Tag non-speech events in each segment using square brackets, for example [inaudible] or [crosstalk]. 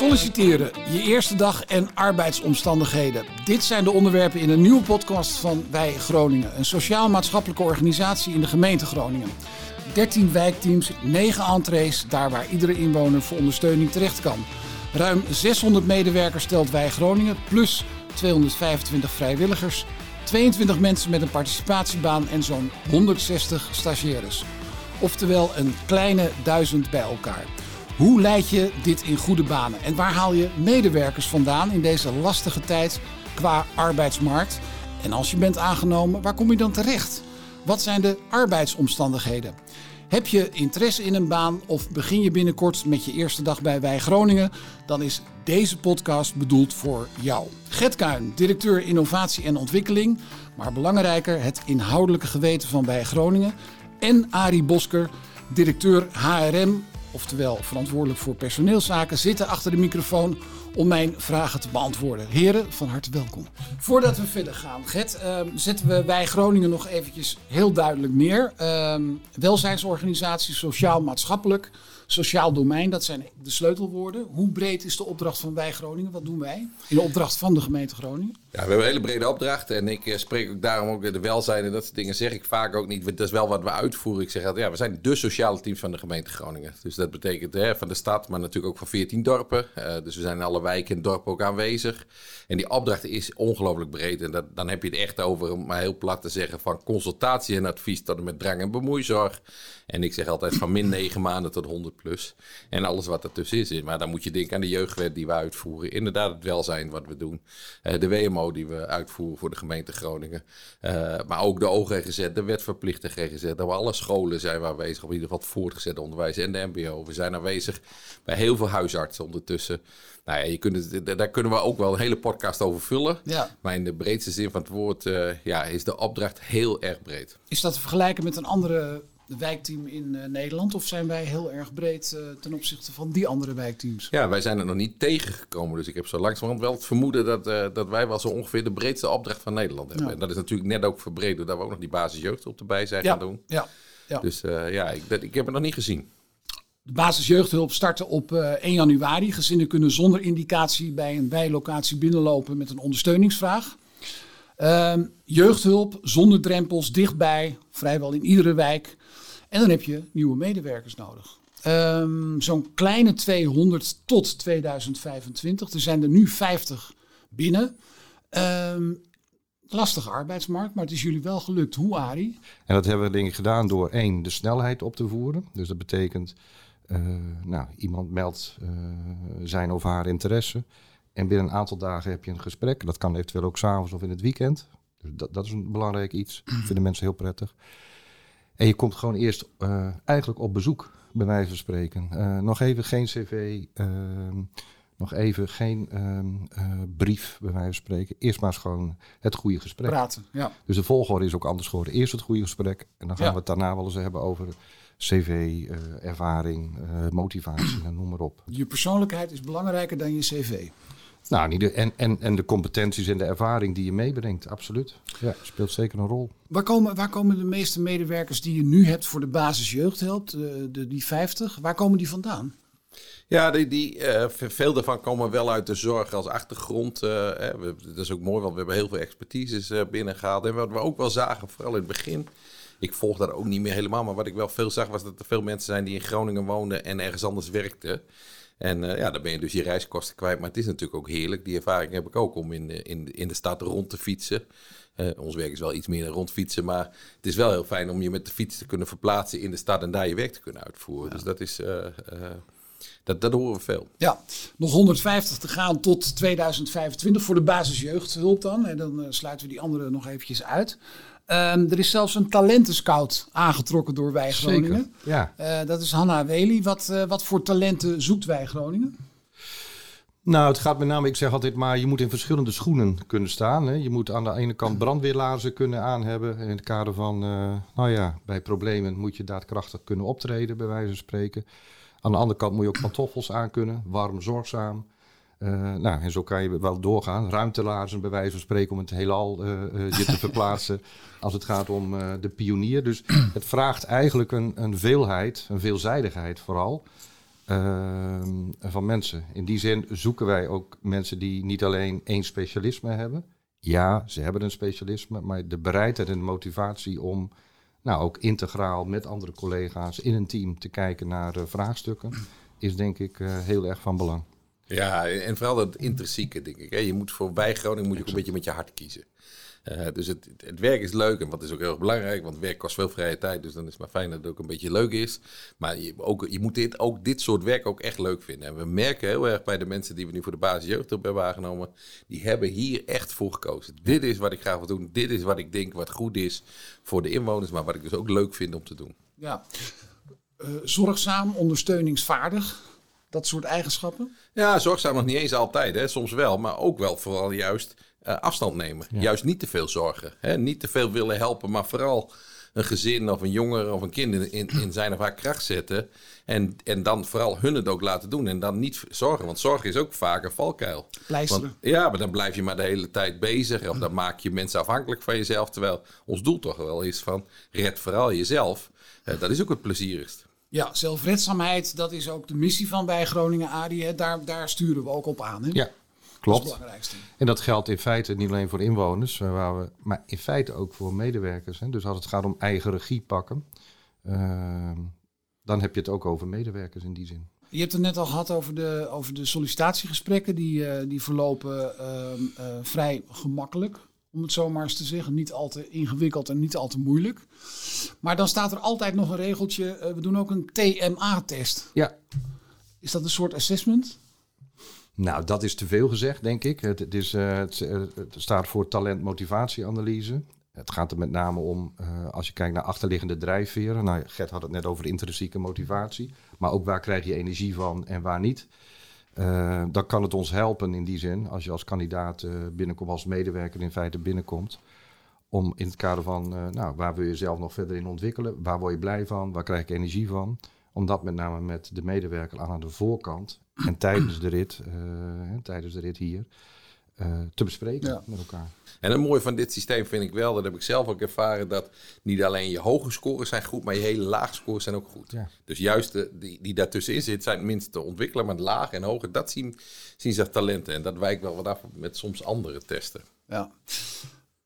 Solliciteren, je eerste dag en arbeidsomstandigheden. Dit zijn de onderwerpen in een nieuwe podcast van Wij Groningen. Een sociaal-maatschappelijke organisatie in de gemeente Groningen. 13 wijkteams, 9 entrees, daar waar iedere inwoner voor ondersteuning terecht kan. Ruim 600 medewerkers stelt Wij Groningen, plus 225 vrijwilligers, 22 mensen met een participatiebaan en zo'n 160 stagiaires. Oftewel een kleine duizend bij elkaar. Hoe leid je dit in goede banen? En waar haal je medewerkers vandaan in deze lastige tijd qua arbeidsmarkt? En als je bent aangenomen, waar kom je dan terecht? Wat zijn de arbeidsomstandigheden? Heb je interesse in een baan of begin je binnenkort met je eerste dag bij Wij Groningen? Dan is deze podcast bedoeld voor jou. Gert Kuin, directeur innovatie en ontwikkeling, maar belangrijker het inhoudelijke geweten van Wij Groningen. En Arie Bosker, directeur HRM oftewel verantwoordelijk voor personeelszaken, zitten achter de microfoon om mijn vragen te beantwoorden. Heren, van harte welkom. Voordat we verder gaan, Gert, uh, zetten we bij Groningen nog eventjes heel duidelijk neer. Uh, welzijnsorganisatie, sociaal-maatschappelijk, sociaal domein, dat zijn de sleutelwoorden. Hoe breed is de opdracht van Wij Groningen? Wat doen wij in de opdracht van de gemeente Groningen? Ja, we hebben een hele brede opdracht en ik eh, spreek ook daarom ook de welzijn en dat soort dingen zeg ik vaak ook niet. Dat is wel wat we uitvoeren. Ik zeg altijd, ja, we zijn de sociale teams van de gemeente Groningen. Dus dat betekent hè, van de stad, maar natuurlijk ook van 14 dorpen. Uh, dus we zijn in alle wijken en dorpen ook aanwezig. En die opdracht is ongelooflijk breed. En dat, dan heb je het echt over, om maar heel plat te zeggen, van consultatie en advies tot en met drang en bemoeizorg. En ik zeg altijd van min 9 maanden tot 100 plus. En alles wat ertussen is. Maar dan moet je denken aan de jeugdwet die we uitvoeren. Inderdaad, het welzijn wat we doen. Uh, de WMO die we uitvoeren voor de gemeente Groningen. Uh, maar ook de OGGZ, de wetverplichte GGZ. Daar we alle scholen zijn we aanwezig. In ieder geval het voortgezet onderwijs en de MBO. We zijn aanwezig bij heel veel huisartsen ondertussen. Nou ja, je kunt het, daar kunnen we ook wel een hele podcast over vullen. Ja. Maar in de breedste zin van het woord uh, ja, is de opdracht heel erg breed. Is dat te vergelijken met een andere wijkteam in uh, Nederland? Of zijn wij heel erg breed uh, ten opzichte van die andere wijkteams? Ja, wij zijn er nog niet tegengekomen. Dus ik heb zo langzamerhand wel het vermoeden dat, uh, dat wij wel zo ongeveer de breedste opdracht van Nederland hebben. Ja. En dat is natuurlijk net ook verbreed doordat we ook nog die basisjeugd op erbij zijn ja. gaan doen. Ja. ja. Dus ja, ik, dat, ik heb het nog niet gezien. De basisjeugdhulp startte op uh, 1 januari. Gezinnen kunnen zonder indicatie bij een bijlocatie binnenlopen met een ondersteuningsvraag. Uh, jeugdhulp zonder drempels, dichtbij, vrijwel in iedere wijk. En dan heb je nieuwe medewerkers nodig. Um, Zo'n kleine 200 tot 2025. Er zijn er nu 50 binnen. Um, lastige arbeidsmarkt, maar het is jullie wel gelukt. Hoe, Arie? En dat hebben we denk gedaan door één, de snelheid op te voeren. Dus dat betekent, uh, nou, iemand meldt uh, zijn of haar interesse. En binnen een aantal dagen heb je een gesprek. Dat kan eventueel ook s'avonds of in het weekend. Dus dat, dat is een belangrijk iets. [clears throat] Dat vinden mensen heel prettig. En je komt gewoon eerst uh, eigenlijk op bezoek, bij wijze van spreken. Uh, nog even geen cv, uh, nog even geen brief, bij wijze van spreken. Eerst maar eens gewoon het goede gesprek. Praten, ja. Dus de volgorde is ook anders geworden. Eerst het goede gesprek en dan gaan ja. we het daarna wel eens hebben over cv, ervaring, motivatie en [clears throat] noem maar op. Je persoonlijkheid is belangrijker dan je cv. Nou, niet de, en, en, en de competenties en de ervaring die je meebrengt, absoluut. Ja, speelt zeker een rol. Waar komen, waar komen de meeste medewerkers die je nu hebt voor de basis jeugdhulp, de, de, die 50, waar komen die vandaan? Ja, die, die, uh, veel daarvan komen wel uit de zorg als achtergrond. Uh, we, dat is ook mooi, want we hebben heel veel expertises uh, binnengehaald. En wat we ook wel zagen, vooral in het begin, ik volg dat ook niet meer helemaal, maar wat ik wel veel zag was dat er veel mensen zijn die in Groningen woonden en ergens anders werkten. En uh, ja, dan ben je dus je reiskosten kwijt. Maar het is natuurlijk ook heerlijk. Die ervaring heb ik ook om in de, in, in de stad rond te fietsen. Uh, ons werk is wel iets meer rondfietsen. Maar het is wel heel fijn om je met de fiets te kunnen verplaatsen in de stad en daar je werk te kunnen uitvoeren. Ja. Dus dat is. Uh, dat, dat horen we veel. Ja, nog 150 te gaan tot 2025 voor de basisjeugdhulp dan. En dan sluiten we die andere nog eventjes uit. Um, er is zelfs een talentenscout aangetrokken door Wij Groningen. Zeker, ja. Uh, dat is Hanna Wely. Wat, uh, wat voor talenten zoekt Wij Groningen? Nou, het gaat met name, ik zeg altijd maar, je moet in verschillende schoenen kunnen staan. Hè. Je moet aan de ene kant brandweerlaarzen kunnen aanhebben. In het kader van, uh, nou ja, bij problemen moet je daadkrachtig kunnen optreden, bij wijze van spreken. Aan de andere kant moet je ook pantoffels aan kunnen, warm, zorgzaam. Uh, nou, en zo kan je wel doorgaan. Ruimtelaarzen, bij wijze van spreken, om het heelal uh, uh, je te [laughs] verplaatsen als het gaat om de pionier. Dus het vraagt eigenlijk een, een veelheid, een veelzijdigheid vooral. van mensen. In die zin zoeken wij ook mensen die niet alleen één specialisme hebben. Ja, ze hebben een specialisme, maar de bereidheid en de motivatie om nou, ook integraal met andere collega's in een team te kijken naar vraagstukken, is denk ik heel erg van belang. Ja, en vooral dat intrinsieke, denk ik. Hè. Je moet voor bij Groningen moet je ook een beetje met je hart kiezen. Uh, dus het, het, werk is leuk en wat is ook heel erg belangrijk, want werk kost veel vrije tijd, dus dan is het maar fijn dat het ook een beetje leuk is. Maar je, ook, je moet dit, ook dit soort werk ook echt leuk vinden. En we merken heel erg bij de mensen die we nu voor de basis jeugdhulp hebben aangenomen, die hebben hier echt voor gekozen. Dit is wat ik graag wil doen, dit is wat ik denk wat goed is voor de inwoners, maar wat ik dus ook leuk vind om te doen. Ja, uh, zorgzaam, ondersteuningsvaardig. Dat soort eigenschappen? Ja, zorgzaam nog niet eens altijd. Hè. Soms wel, maar ook wel vooral juist uh, afstand nemen. Juist niet te veel zorgen. Hè? Niet te veel willen helpen, maar vooral een gezin of een jongere of een kind in, in zijn of haar kracht zetten. En, en dan vooral hun het ook laten doen. En dan niet zorgen. Want zorgen is ook vaak een valkuil. Want, ja, maar dan blijf je maar de hele tijd bezig. Of dan maak je mensen afhankelijk van jezelf. Terwijl ons doel toch wel is van red vooral jezelf. Uh, dat is ook het plezierigst. Ja, zelfredzaamheid, dat is ook de missie van bij Groningen ADI. Daar, daar sturen we ook op aan. Hè? Ja, Klopt. Dat en dat geldt in feite niet alleen voor inwoners, eh, waar we, maar in feite ook voor medewerkers. Hè. Dus als het gaat om eigen regie pakken, uh, dan heb je het ook over medewerkers in die zin. Je hebt het net al gehad over de, over de sollicitatiegesprekken. Die, uh, die verlopen uh, vrij gemakkelijk, om het zo maar eens te zeggen. Niet al te ingewikkeld en niet al te moeilijk. Maar dan staat er altijd nog een regeltje. we doen ook een TMA-test. Ja. Is dat een soort assessment? Nou, dat is te veel gezegd, denk ik. Het, het is, uh, het, het, staat voor talent-motivatieanalyse. Het gaat er met name om, uh, als je kijkt naar achterliggende drijfveren. Nou, Gert had het net over intrinsieke motivatie. Maar ook waar krijg je energie van en waar niet. Uh, dan kan het ons helpen in die zin, als je als kandidaat binnenkomt, als medewerker in feite binnenkomt. Om in het kader van, nou, waar wil je zelf nog verder in ontwikkelen? Waar word je blij van? Waar krijg je energie van? Om dat met name met de medewerker aan de voorkant en tijdens de rit, tijdens de rit hier, te bespreken met elkaar. En het mooie van dit systeem vind ik wel, dat heb ik zelf ook ervaren, dat niet alleen je hoge scores zijn goed, maar je hele lage scores zijn ook goed. Ja. Dus juist de, die, die daartussenin zit, zijn het minst te ontwikkelen, maar laag en hoge, dat zien, zien ze talenten. En dat wijkt wel wat af met soms andere testen. Ja.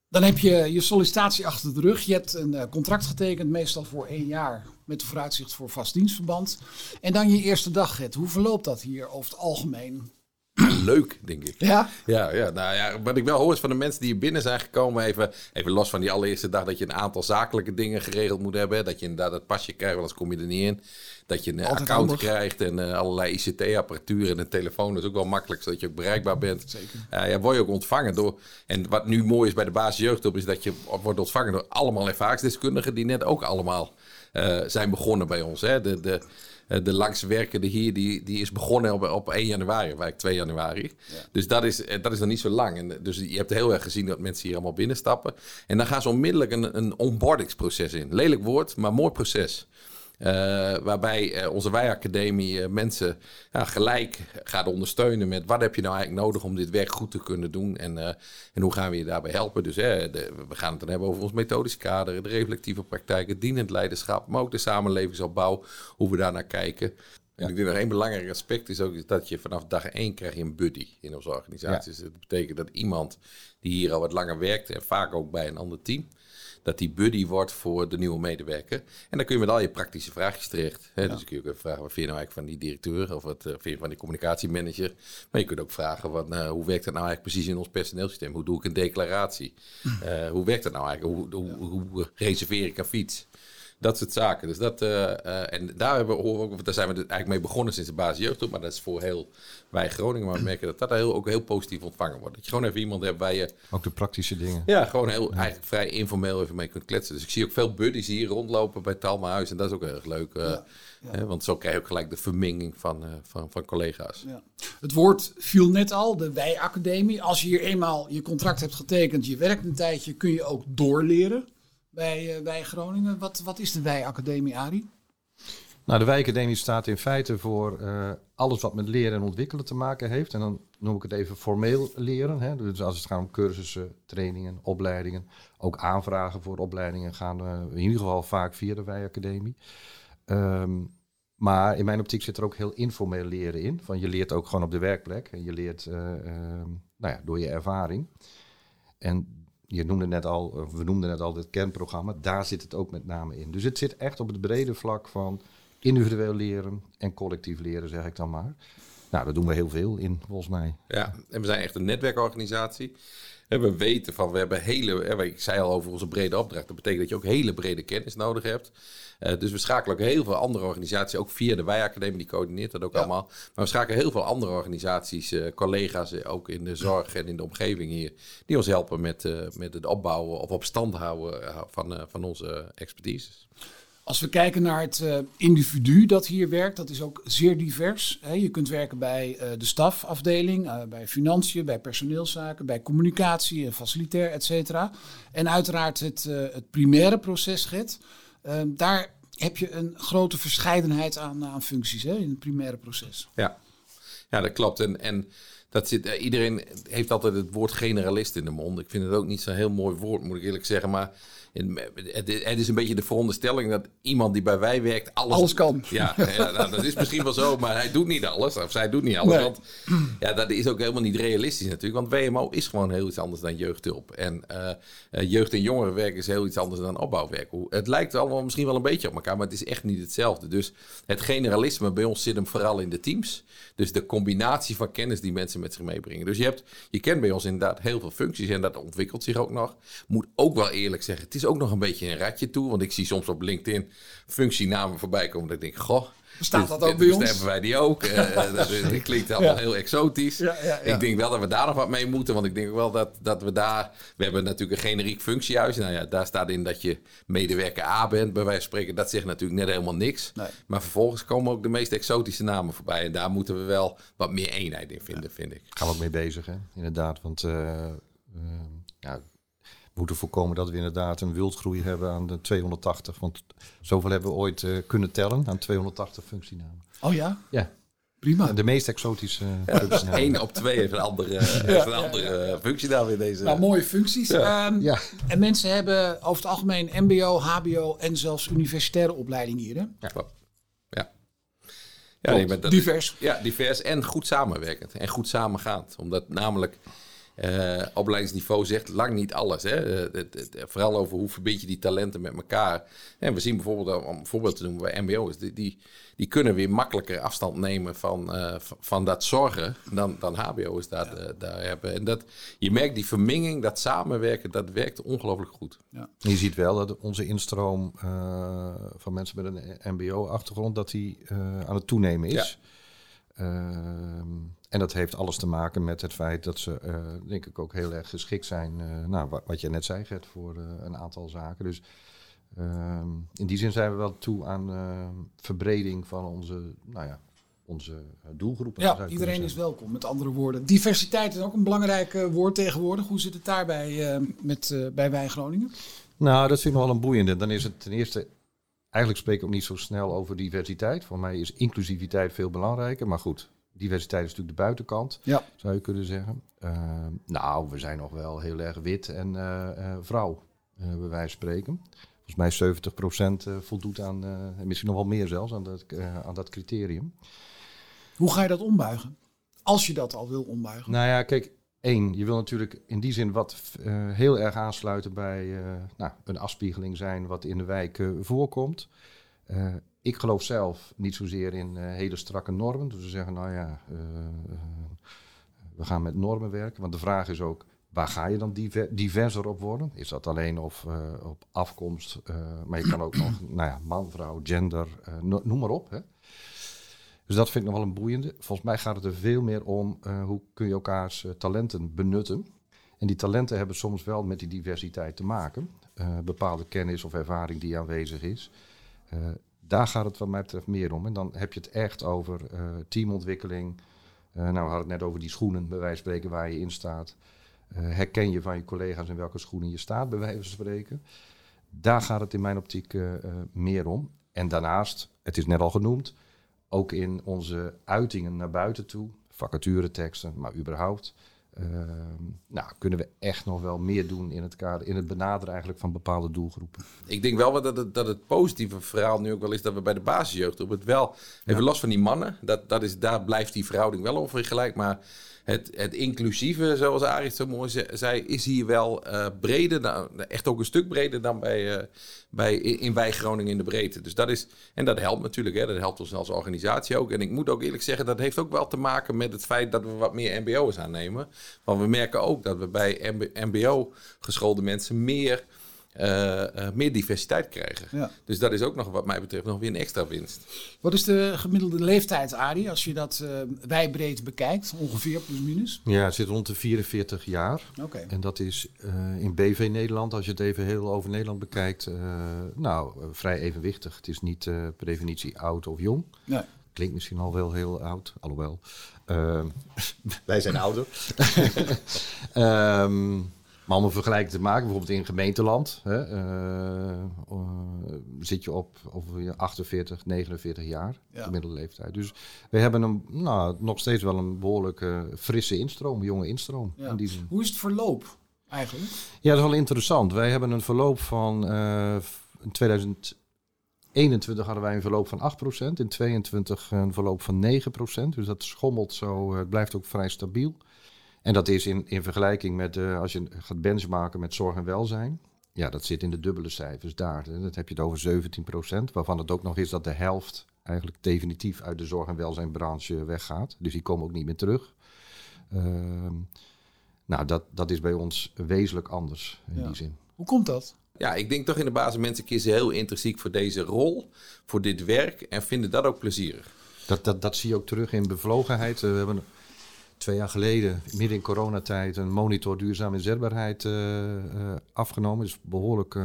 Dan heb je je sollicitatie achter de rug. Je hebt een eh, contract getekend, meestal voor één jaar, met de vooruitzicht voor vast dienstverband. En dan je eerste dag, het. Hoe verloopt dat hier over het algemeen? [clears throat] Leuk, denk ik. Ja? Ja, ja, nou ja, wat ik wel hoor is van de mensen die hier binnen zijn gekomen, even, even los van die allereerste dag, dat je een aantal zakelijke dingen geregeld moet hebben. Dat je inderdaad het pasje krijgt, want anders kom je er niet in. Dat je een account krijgt en uh, allerlei ICT-apparatuur en een telefoon. Dat is ook wel makkelijk, zodat je ook bereikbaar bent. Zeker. Uh, ja, word je ook ontvangen door... En wat nu mooi is bij de basisjeugdhulp, is dat je wordt ontvangen door allemaal ervaringsdeskundigen die net ook allemaal uh, zijn begonnen bij ons. Hè. De, de, de langswerkende hier, die, die is begonnen op, op 1 januari, eigenlijk 2 januari. Ja. Dus dat is, dat is nog niet zo lang. En dus je hebt heel erg gezien dat mensen hier allemaal binnenstappen. En dan gaan ze onmiddellijk een, een onboardingsproces in. Lelijk woord, maar mooi proces. Uh, waarbij uh, onze Wijacademie uh, mensen ja, gelijk gaat ondersteunen met wat heb je nou eigenlijk nodig om dit werk goed te kunnen doen en, en hoe gaan we je daarbij helpen. Dus de, we gaan het dan hebben over ons methodisch kader, de reflectieve praktijk, het dienend leiderschap, maar ook de samenlevingsopbouw, hoe we daar naar kijken. En ik denk nog één belangrijk aspect is ook dat je vanaf dag één krijg je een buddy in onze organisatie. Ja. Dus dat betekent dat iemand die hier al wat langer werkt en vaak ook bij een ander team, dat die buddy wordt voor de nieuwe medewerker. En dan kun je met al je praktische vraagjes terecht. Hè? Dus kun je ook vragen, wat vind je nou eigenlijk van die directeur? Of wat uh, vind je van die communicatiemanager? Maar je kunt ook vragen, wat, uh, hoe werkt dat nou eigenlijk precies in ons personeelsysteem? Hoe doe ik een declaratie? Uh, hoe werkt dat nou eigenlijk? Hoe, hoe, hoe reserveer ik een fiets? Dat soort zaken. Dus dat, uh, uh, en daar, hebben we, ook, daar zijn we eigenlijk mee begonnen sinds de basis jeugd. Maar dat is voor heel wij Groningen. Maar we merken dat dat heel, ook heel positief ontvangen wordt. Dat je gewoon even iemand hebt waar je... Ook de praktische dingen. Ja, gewoon heel eigenlijk vrij informeel even mee kunt kletsen. Dus ik zie ook veel buddies hier rondlopen bij Talma Huis. En dat is ook heel erg leuk. Uh, ja. Hè, want zo krijg je ook gelijk de vermenging van, van, van collega's. Ja. Het woord viel net al, de Wij-academie. Als je hier eenmaal je contract hebt getekend, je werkt een tijdje, kun je ook doorleren bij, uh, bij Groningen. Wat, wat is de Wij-academie, Ari? Nou, de Wij-academie staat in feite voor uh, alles wat met leren en ontwikkelen te maken heeft. En dan noem ik het even formeel leren. Hè. Dus als het gaat om cursussen, trainingen, opleidingen. Ook aanvragen voor opleidingen gaan uh, in ieder geval vaak via de Wij-academie. Um, maar in mijn optiek zit er ook heel informeel leren in. Van je leert ook gewoon op de werkplek. En je leert uh, nou ja, door je ervaring. En je noemde net al, we noemden net al het kernprogramma. Daar zit het ook met name in. Dus het zit echt op het brede vlak van individueel leren en collectief leren, zeg ik dan maar. Nou, daar doen we heel veel in, volgens mij. Ja, en we zijn echt een netwerkorganisatie. We weten van, we hebben hele, ik zei al over onze brede opdracht, dat betekent dat je ook hele brede kennis nodig hebt. Uh, dus we schakelen ook heel veel andere organisaties, ook via de Wij-academie, die coördineert dat ook allemaal. Maar we schakelen heel veel andere organisaties, uh, collega's, uh, ook in de zorg en in de omgeving hier, die ons helpen met, met het opbouwen of op stand houden van, van onze expertise. Als we kijken naar het uh, individu dat hier werkt, dat is ook zeer divers. Je kunt werken bij uh, de stafafdeling, uh, bij financiën, bij personeelszaken, bij communicatie, facilitair, et cetera. En uiteraard het, het primaire procesgids. daar heb je een grote verscheidenheid aan, aan functies in het primaire proces. Ja, ja dat klopt. En, en dat zit, iedereen heeft altijd het woord generalist in de mond. Ik vind het ook niet zo'n heel mooi woord, moet ik eerlijk zeggen. Maar het is een beetje de veronderstelling dat iemand die bij wij werkt alles, alles kan. Ja, ja nou, [laughs] dat is misschien wel zo, maar hij doet niet alles. Of zij doet niet alles. Want ja, dat is ook helemaal niet realistisch natuurlijk. Want WMO is gewoon heel iets anders dan jeugdhulp. En uh, jeugd- en jongerenwerk is heel iets anders dan opbouwwerk. Het lijkt allemaal misschien wel een beetje op elkaar, maar het is echt niet hetzelfde. Dus het generalisme bij ons zit hem vooral in de teams. Dus de combinatie van kennis die mensen met zich meebrengen. Dus je, hebt, je kent bij ons inderdaad heel veel functies en dat ontwikkelt zich ook nog. Moet ook wel eerlijk zeggen, het is ook nog een beetje een ratje toe. Want ik zie soms op LinkedIn functienamen voorbij komen. Dat ik denk, goh. Staat dat ook bij ons? hebben wij die ook. Uh, [laughs] dat, klinkt allemaal heel exotisch. Ja, ja, ik denk wel dat we daar nog wat mee moeten. Want ik denk wel dat, dat we daar... We hebben natuurlijk een generiek functiehuis. Nou ja, daar staat in dat je medewerker A bent. Bij wijze van spreken, dat zegt natuurlijk net helemaal niks. Nee. Maar vervolgens komen ook de meest exotische namen voorbij. En daar moeten we wel wat meer eenheid in vinden, vind ik. Gaan we ook mee bezig, hè? Inderdaad. Want uh, ja, moeten voorkomen dat we inderdaad een wildgroei hebben aan de 280. Want zoveel hebben we ooit uh, kunnen tellen aan 280 functienamen. Oh ja? Ja. Prima. De meest exotische ja, functienamen. Eén op twee heeft een andere, ja, een andere ja, functienaam in deze. Nou, mooie functies. Um, ja. En mensen hebben over het algemeen mbo, hbo en zelfs universitaire opleiding hier. Hè? Ja. Ja. Ja, nee, divers. Ja, divers en goed samenwerkend en goed samengaand. Omdat namelijk uh, opleidingsniveau zegt lang niet alles. Hè? Het, het, vooral over hoe verbind je die talenten met elkaar. En we zien bijvoorbeeld, om een voorbeeld te noemen bij MBO's, die, die, die kunnen weer makkelijker afstand nemen van, uh, van dat zorgen dan, dan HBO's daar, ja. daar hebben. En dat, je merkt die vermenging, dat samenwerken, dat werkt ongelooflijk goed. Ja. Je ziet wel dat onze instroom uh, van mensen met een MBO-achtergrond, dat die aan het toenemen is. Ja. En dat heeft alles te maken met het feit dat ze, uh, denk ik, ook heel erg geschikt zijn. Uh, nou, wat, wat, je net zei, Gert, voor uh, een aantal zaken. Dus ehm, in die zin zijn we wel toe aan ehm, verbreding van onze, nou ja, onze doelgroepen. Ja, iedereen is welkom, met andere woorden. Diversiteit is ook een belangrijk woord tegenwoordig. Hoe zit het daarbij met, bij Wij Groningen? Nou, dat vind ik nog wel een boeiende. Dan is het ten eerste eigenlijk spreek ik ook niet zo snel over diversiteit. Voor mij is inclusiviteit veel belangrijker. Maar goed, diversiteit is natuurlijk de buitenkant, ja. zou je kunnen zeggen. Uh, nou, we zijn nog wel heel erg wit en uh, uh, vrouw, bij wijze van spreken. Volgens mij 70% voldoet aan, misschien nog wel meer zelfs, aan dat, aan dat criterium. Hoe ga je dat ombuigen? Als je dat al wil ombuigen. Nou ja, kijk, één, je wil natuurlijk in die zin wat heel erg aansluiten bij nou, een afspiegeling zijn wat in de wijk voorkomt ik geloof zelf niet zozeer in uh, hele strakke normen. Dus we zeggen, nou ja, uh, uh, we gaan met normen werken. Want de vraag is ook, waar ga je dan diver diverser op worden? Is dat alleen of, op afkomst? maar je kan ook nog, [clears throat] nou ja, man, vrouw, gender, noem maar op. Hè? Dus dat vind ik nog wel een boeiende. Volgens mij gaat het er veel meer om hoe kun je elkaars talenten benutten. En die talenten hebben soms wel met die diversiteit te maken. bepaalde kennis of ervaring die aanwezig is. Daar gaat het wat mij betreft meer om. En dan heb je het echt over uh, teamontwikkeling. Uh, nou, we hadden het net over die schoenen, bij wijze van spreken, waar je in staat. Uh, herken je van je collega's in welke schoenen je staat, bij wijze van spreken. Daar gaat het in mijn optiek meer om. En daarnaast, het is net al genoemd, ook in onze uitingen naar buiten toe, vacatureteksten, maar überhaupt, nou, kunnen we echt nog wel meer doen in het kader, in het benaderen eigenlijk van bepaalde doelgroepen. Ik denk wel dat het, dat het positieve verhaal nu ook wel is dat we bij de basisjeugd op het wel, even los van die mannen, dat, dat is, daar blijft die verhouding wel ongeveer gelijk, maar het, het inclusieve, zoals Arie zo mooi zei, is hier wel uh, breder, dan, echt ook een stuk breder dan bij, uh, bij, in Wij Groningen in de breedte. Dus dat is, en dat helpt natuurlijk, hè, dat helpt ons als organisatie ook. En ik moet ook eerlijk zeggen, dat heeft ook wel te maken met het feit dat we wat meer MBO's aannemen. Want we merken ook dat we bij MBO geschoolde mensen meer uh, meer diversiteit krijgen. Ja. Dus dat is ook nog wat mij betreft nog weer een extra winst. Wat is de gemiddelde leeftijd, Arie, als je dat uh, wijbreed bekijkt? Ongeveer plus minus? Ja, het zit rond de 44 jaar. Oké. En dat is in BV Nederland, als je het even heel over Nederland bekijkt, nou, vrij evenwichtig. Het is niet per definitie oud of jong. Nee. Klinkt misschien al wel heel oud, alhoewel. [laughs] wij zijn ouder. um, [laughs] Maar om een vergelijking te maken, bijvoorbeeld in gemeenteland, hè, uh, uh, zit je op over 48, 49 jaar, ja. gemiddelde leeftijd. Dus we hebben een, nou, nog steeds wel een behoorlijk frisse instroom, jonge instroom. Ja. In die zin. Hoe is het verloop eigenlijk? Ja, dat is wel interessant. Wij hebben een verloop van, uh, in 2021 hadden wij een verloop van 8%, in 2022 een verloop van 9%. Dus dat schommelt zo, het blijft ook vrij stabiel. En dat is in, in vergelijking met, uh, als je gaat benchmarken met zorg en welzijn. Ja, dat zit in de dubbele cijfers daar. Dat heb je het over 17 procent, waarvan het ook nog is dat de helft eigenlijk definitief uit de zorg- en welzijnbranche weggaat. Dus die komen ook niet meer terug. Uh, nou, dat, dat is bij ons wezenlijk anders in die zin. Hoe komt dat? Ja, ik denk toch in de basis mensen kiezen heel intrinsiek voor deze rol, voor dit werk en vinden dat ook plezierig. Dat, dat, dat zie je ook terug in bevlogenheid. We hebben twee jaar geleden, midden in coronatijd, een monitor duurzame inzetbaarheid uh, uh, afgenomen. Dus behoorlijk, uh,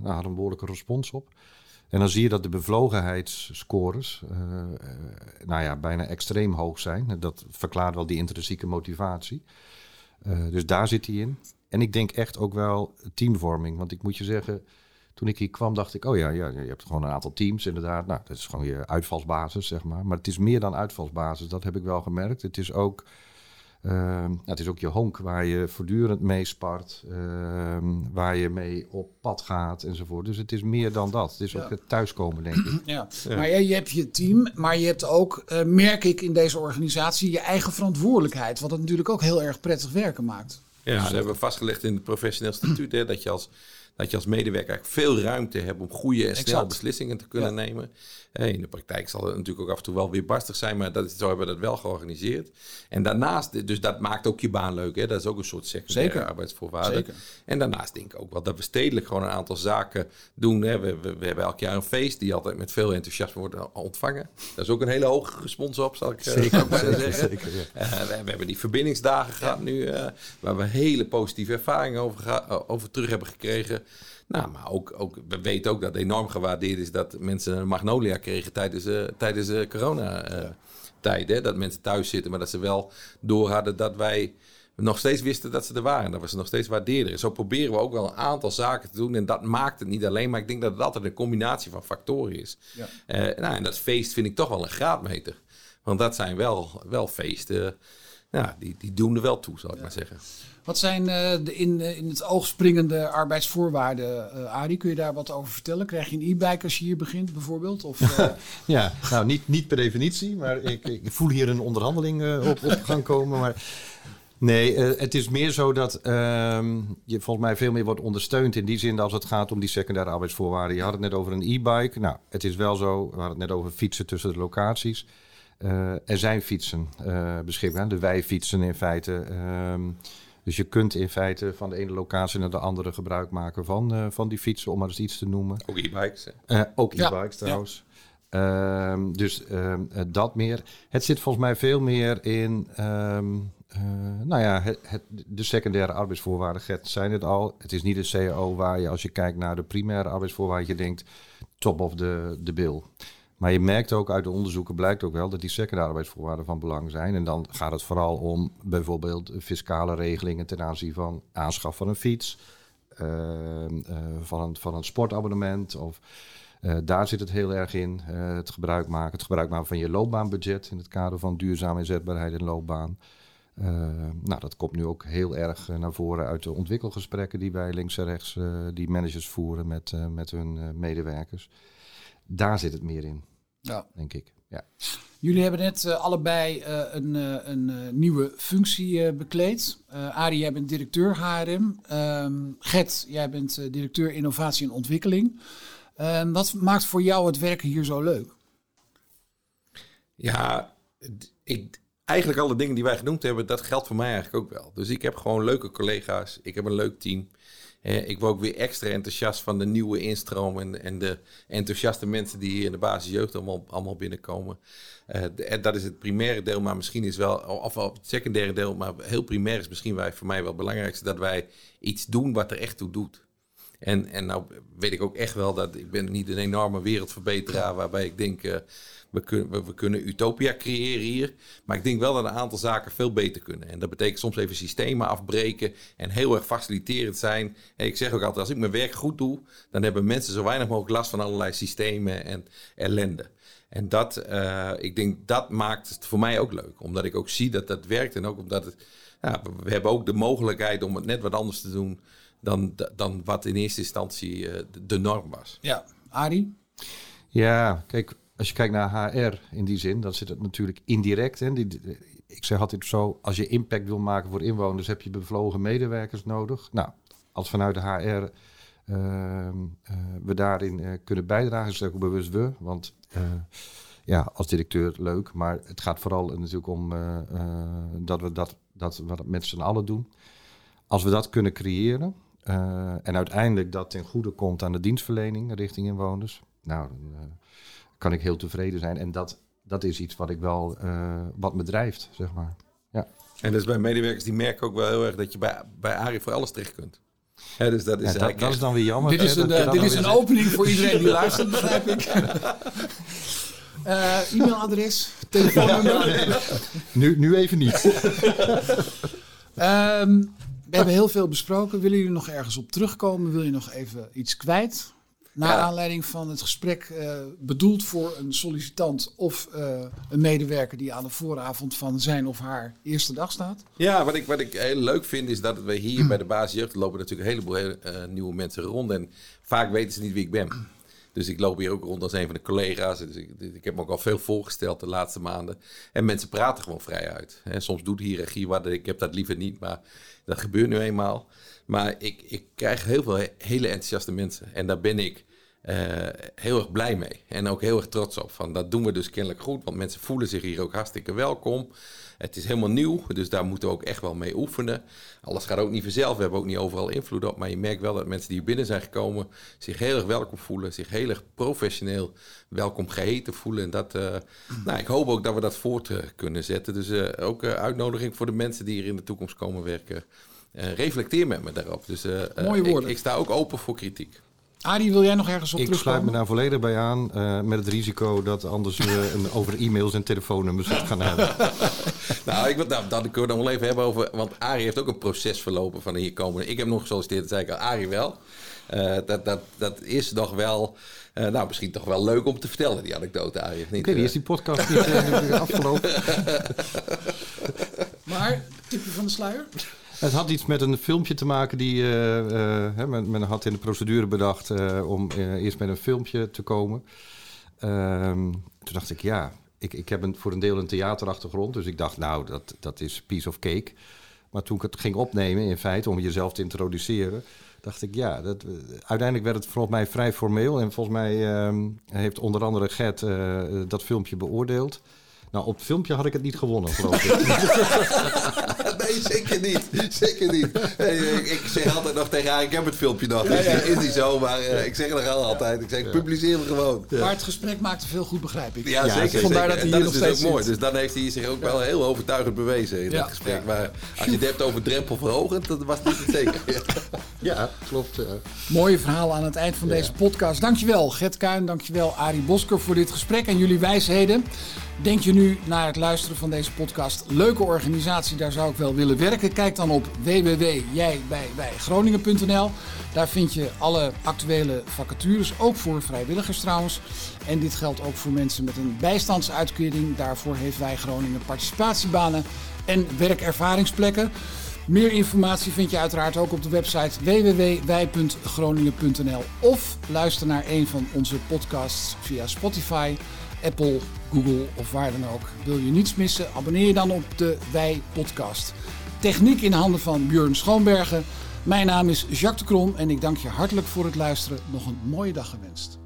nou, had een behoorlijke respons op. En dan zie je dat de bevlogenheidsscores nou ja, bijna extreem hoog zijn. Dat verklaart wel die intrinsieke motivatie. dus daar zit hij in. En ik denk echt ook wel teamvorming. Want ik moet je zeggen, toen ik hier kwam, dacht ik, oh ja, ja, je hebt gewoon een aantal teams inderdaad. Nou, dat is gewoon je uitvalsbasis, zeg maar. Maar het is meer dan uitvalsbasis, dat heb ik wel gemerkt. Het is ook, uh, het is ook je honk waar je voortdurend mee spart, uh, waar je mee op pad gaat enzovoort. Dus het is meer dan dat. Het is ook het thuiskomen, denk ik. [clears throat] Ja, ja. maar je, je hebt je team, maar je hebt ook, uh, merk ik in deze organisatie, je eigen verantwoordelijkheid. Wat het natuurlijk ook heel erg prettig werken maakt. Ja, dus dat hebben we vastgelegd in het professioneel statuut, hè, dat je als dat je als medewerker veel ruimte hebt om goede en snel beslissingen te kunnen nemen. In de praktijk zal het natuurlijk ook af en toe wel weer barstig zijn, maar dat zo hebben we dat wel georganiseerd. En daarnaast, dus dat maakt ook je baan leuk. Hè? Dat is ook een soort secundaire Zeker. arbeidsvoorwaarde. Zeker. En daarnaast denk ik ook wel dat we stedelijk gewoon een aantal zaken doen. Hè? We, we, we, hebben elk jaar een feest die altijd met veel enthousiasme wordt ontvangen. Dat is ook een hele hoge respons op, zal ik eh, zeker, [laughs] zeggen. Zeker, ja. uh, we, we, hebben die verbindingsdagen gehad nu, uh, waar we hele positieve ervaringen over, over terug hebben gekregen. Nou, maar ook, ook, we weten ook dat het enorm gewaardeerd is dat mensen een magnolia kregen tijdens, uh, tijdens de corona-tijd. Uh, dat mensen thuis zitten, maar dat ze wel door hadden dat wij nog steeds wisten dat ze er waren. Dat we ze nog steeds waardeerden. Zo proberen we ook wel een aantal zaken te doen. En dat maakt het niet alleen, maar ik denk dat het altijd een combinatie van factoren is. Ja. Uh, nou, en dat feest vind ik toch wel een graadmeter. Want dat zijn wel, wel feesten. Ja, die, die doen er wel toe, zal ik maar zeggen. Wat zijn uh, de in, uh, in het oog springende arbeidsvoorwaarden, uh, Arie? Kun je daar wat over vertellen? Krijg je een e-bike als je hier begint bijvoorbeeld? Of, [laughs] ja, nou niet, niet per definitie, maar ik, ik voel hier een onderhandeling op, op gang komen. Maar nee, het is meer zo dat ehm, je volgens mij veel meer wordt ondersteund in die zin als het gaat om die secundaire arbeidsvoorwaarden. Je had het net over een e-bike. Nou, het is wel zo, we hadden het net over fietsen tussen de locaties. Er zijn fietsen beschikbaar, de wij fietsen in feite. Uh, dus je kunt in feite van de ene locatie naar de andere gebruik maken van, uh, van die fietsen, om maar eens iets te noemen. Ook e-bikes. Uh, ook e-bikes trouwens. Ja. Um, dus um, dat meer. Het zit volgens mij veel meer in, um, uh, nou ja, het, het, de secundaire arbeidsvoorwaarden. Gert zijn het al. Het is niet een CAO waar je als je kijkt naar de primaire arbeidsvoorwaarden, je denkt top of the, the bill. Maar je merkt ook uit de onderzoeken, blijkt ook wel dat die secundaire arbeidsvoorwaarden van belang zijn. En dan gaat het vooral om bijvoorbeeld fiscale regelingen ten aanzien van aanschaf van een fiets, uh, uh, van, een, van een sportabonnement. Of, uh, daar zit het heel erg in, het gebruik maken. Het gebruik maken van je loopbaanbudget in het kader van duurzame inzetbaarheid en loopbaan. nou, dat komt nu ook heel erg naar voren uit de ontwikkelgesprekken die wij links en rechts, die managers voeren met, met hun medewerkers. Daar zit het meer in, ja. denk ik. Ja. Jullie hebben net allebei een, een nieuwe functie bekleed. Arie, jij bent directeur HRM. Ehm, Gert, jij bent directeur innovatie en ontwikkeling. Ehm, wat maakt voor jou het werken hier zo leuk? Ja, ik, eigenlijk alle dingen die wij genoemd hebben, dat geldt voor mij eigenlijk ook wel. Dus ik heb gewoon leuke collega's. Ik heb een leuk team. Eh, ik word ook weer extra enthousiast van de nieuwe instroom en, en de enthousiaste mensen die hier in de basisjeugd allemaal, allemaal binnenkomen. Uh, dat is het primaire deel, maar misschien is wel, of wel het secundaire deel, maar heel primair is misschien wij, voor mij wel het belangrijkste, dat wij iets doen wat er echt toe doet. En, en nou weet ik ook echt wel dat ik ben niet een enorme wereldverbeteraar waarbij ik denk, uh, we, kunnen, we, kunnen utopia creëren hier. Maar ik denk wel dat een aantal zaken veel beter kunnen. En dat betekent soms even systemen afbreken en heel erg faciliterend zijn. Ik zeg ook altijd, als ik mijn werk goed doe, dan hebben mensen zo weinig mogelijk last van allerlei systemen en ellende. En dat, uh, ik denk, dat maakt het voor mij ook leuk. Omdat ik ook zie dat dat werkt. En ook omdat het, ja, we hebben ook de mogelijkheid om het net wat anders te doen dan, dan wat in eerste instantie uh, de norm was. Ja, Arie? Ja, kijk, als je kijkt naar HR in die zin, dan zit het natuurlijk indirect. Hè. Die, ik zeg altijd zo, als je impact wil maken voor inwoners, heb je bevlogen medewerkers nodig. Nou, als vanuit de HR uh, uh, we daarin uh, kunnen bijdragen, zeg ik bewust we. Want uh, ja, als directeur leuk, maar het gaat vooral natuurlijk om dat we dat, dat we dat met z'n allen doen. Als we dat kunnen creëren en uiteindelijk dat ten goede komt aan de dienstverlening richting inwoners, nou, dan kan ik heel tevreden zijn. En dat, dat is iets wat ik wel, uh, wat me drijft, zeg maar. Ja. En dus bij medewerkers die merken ook wel heel erg dat je bij, bij Arie voor alles terecht kunt. Ja, dus dat is, ja, dat, dat, is dan weer jammer. Dit is een, uh, dit is een opening voor iedereen die luistert, begrijp ik. Uh, [laughs] e-mailadres, telefoonnummer. [laughs] nu, nu even niet. um, we hebben heel veel besproken. Willen jullie nog ergens op terugkomen? Wil je nog even iets kwijt? Naar aanleiding van het gesprek uh, bedoeld voor een sollicitant of uh, een medewerker die aan de vooravond van zijn of haar eerste dag staat? Ja, wat ik, wat ik heel leuk vind is dat we hier bij de basisjeugd lopen natuurlijk een heleboel uh, nieuwe mensen rond. En vaak weten ze niet wie ik ben. Dus ik loop hier ook rond als een van de collega's. Dus ik, ik, heb me ook al veel voorgesteld de laatste maanden. En mensen praten gewoon vrij uit. He, soms doet hiërarchie wat, ik heb dat liever niet, maar dat gebeurt nu eenmaal. Maar ik, ik krijg heel veel hele enthousiaste mensen. En daar ben ik heel erg blij mee. En ook heel erg trots op. Van, dat doen we dus kennelijk goed, want mensen voelen zich hier ook hartstikke welkom. Het is helemaal nieuw, dus daar moeten we ook echt wel mee oefenen. Alles gaat ook niet vanzelf, we hebben ook niet overal invloed op. Maar je merkt wel dat mensen die hier binnen zijn gekomen zich heel erg welkom voelen. Zich heel erg professioneel welkom geheten voelen. En dat, uh, nou, ik hoop ook dat we dat voort uh, kunnen zetten. Dus uh, ook uitnodiging voor de mensen die hier in de toekomst komen werken. reflecteer met me daarop. Dus Mooie woorden. Ik, ik sta ook open voor kritiek. Adi, wil jij nog ergens op ik terugkomen? Ik sluit me daar volledig bij aan. Uh, met het risico dat anders uh, een, over e-mails en telefoonnummers gaan hebben. [laughs] nou, ik, nou, dat kunnen we nog wel even hebben over... Want Arie heeft ook een proces verlopen van hier komen. Ik heb nog gesolliciteerd, dat zei ik al. Arie wel. Uh, dat, dat, dat is nog wel... nou, misschien toch wel leuk om te vertellen, die anekdote, Arie. Niet, ik weet is die podcast niet [laughs] afgelopen? [laughs] maar, tipje van de sluier? Het had iets met een filmpje te maken die uh, uh, men, men, had in de procedure bedacht uh, om eerst met een filmpje te komen. Um, toen dacht ik, ja, ik, ik heb een, voor een deel een theaterachtergrond, dus ik dacht, nou, dat, dat is piece of cake. Maar toen ik het ging opnemen, in feite, om jezelf te introduceren, dacht ik, ja, dat, uiteindelijk werd het volgens mij vrij formeel. En volgens mij uh, heeft onder andere Gert dat filmpje beoordeeld. Nou, op het filmpje had ik het niet gewonnen, geloof ik. [laughs] nee, zeker niet. Zeker niet. ik, ik, zeg altijd nog tegen haar, ik heb het filmpje nog. Ja, ja. Is niet zo, maar uh, ik zeg het nog altijd. Ik zeg, publiceer hem gewoon. Maar het gesprek maakte veel goed, begrijp ik. Ja, zeker. Vandaar dat hij hier nog is dus ook mooi. Dus dan heeft hij zich ook wel heel overtuigend bewezen in dat gesprek. Maar als je het hebt over drempelverhogend, dat was niet zeker. [laughs] ja, klopt. Mooie verhaal aan het eind van deze podcast. Dankjewel Gert Kuin, dankjewel Arie Bosker voor dit gesprek en jullie wijsheden. Denk je nu naar het luisteren van deze podcast, leuke organisatie, daar zou ik wel willen werken? Kijk dan op www.jijbijwijgroningen.nl. Daar vind je alle actuele vacatures, ook voor vrijwilligers trouwens. En dit geldt ook voor mensen met een bijstandsuitkering. Daarvoor heeft Wij Groningen participatiebanen en werkervaringsplekken. Meer informatie vind je uiteraard ook op de website www.wij.groningen.nl of luister naar een van onze podcasts via Spotify, Apple, Google of waar dan ook. Wil je niets missen? Abonneer je dan op de Wij podcast. Techniek in handen van Björn Schoonbergen. Mijn naam is Jacques de Krom en ik dank je hartelijk voor het luisteren. Nog een mooie dag gewenst.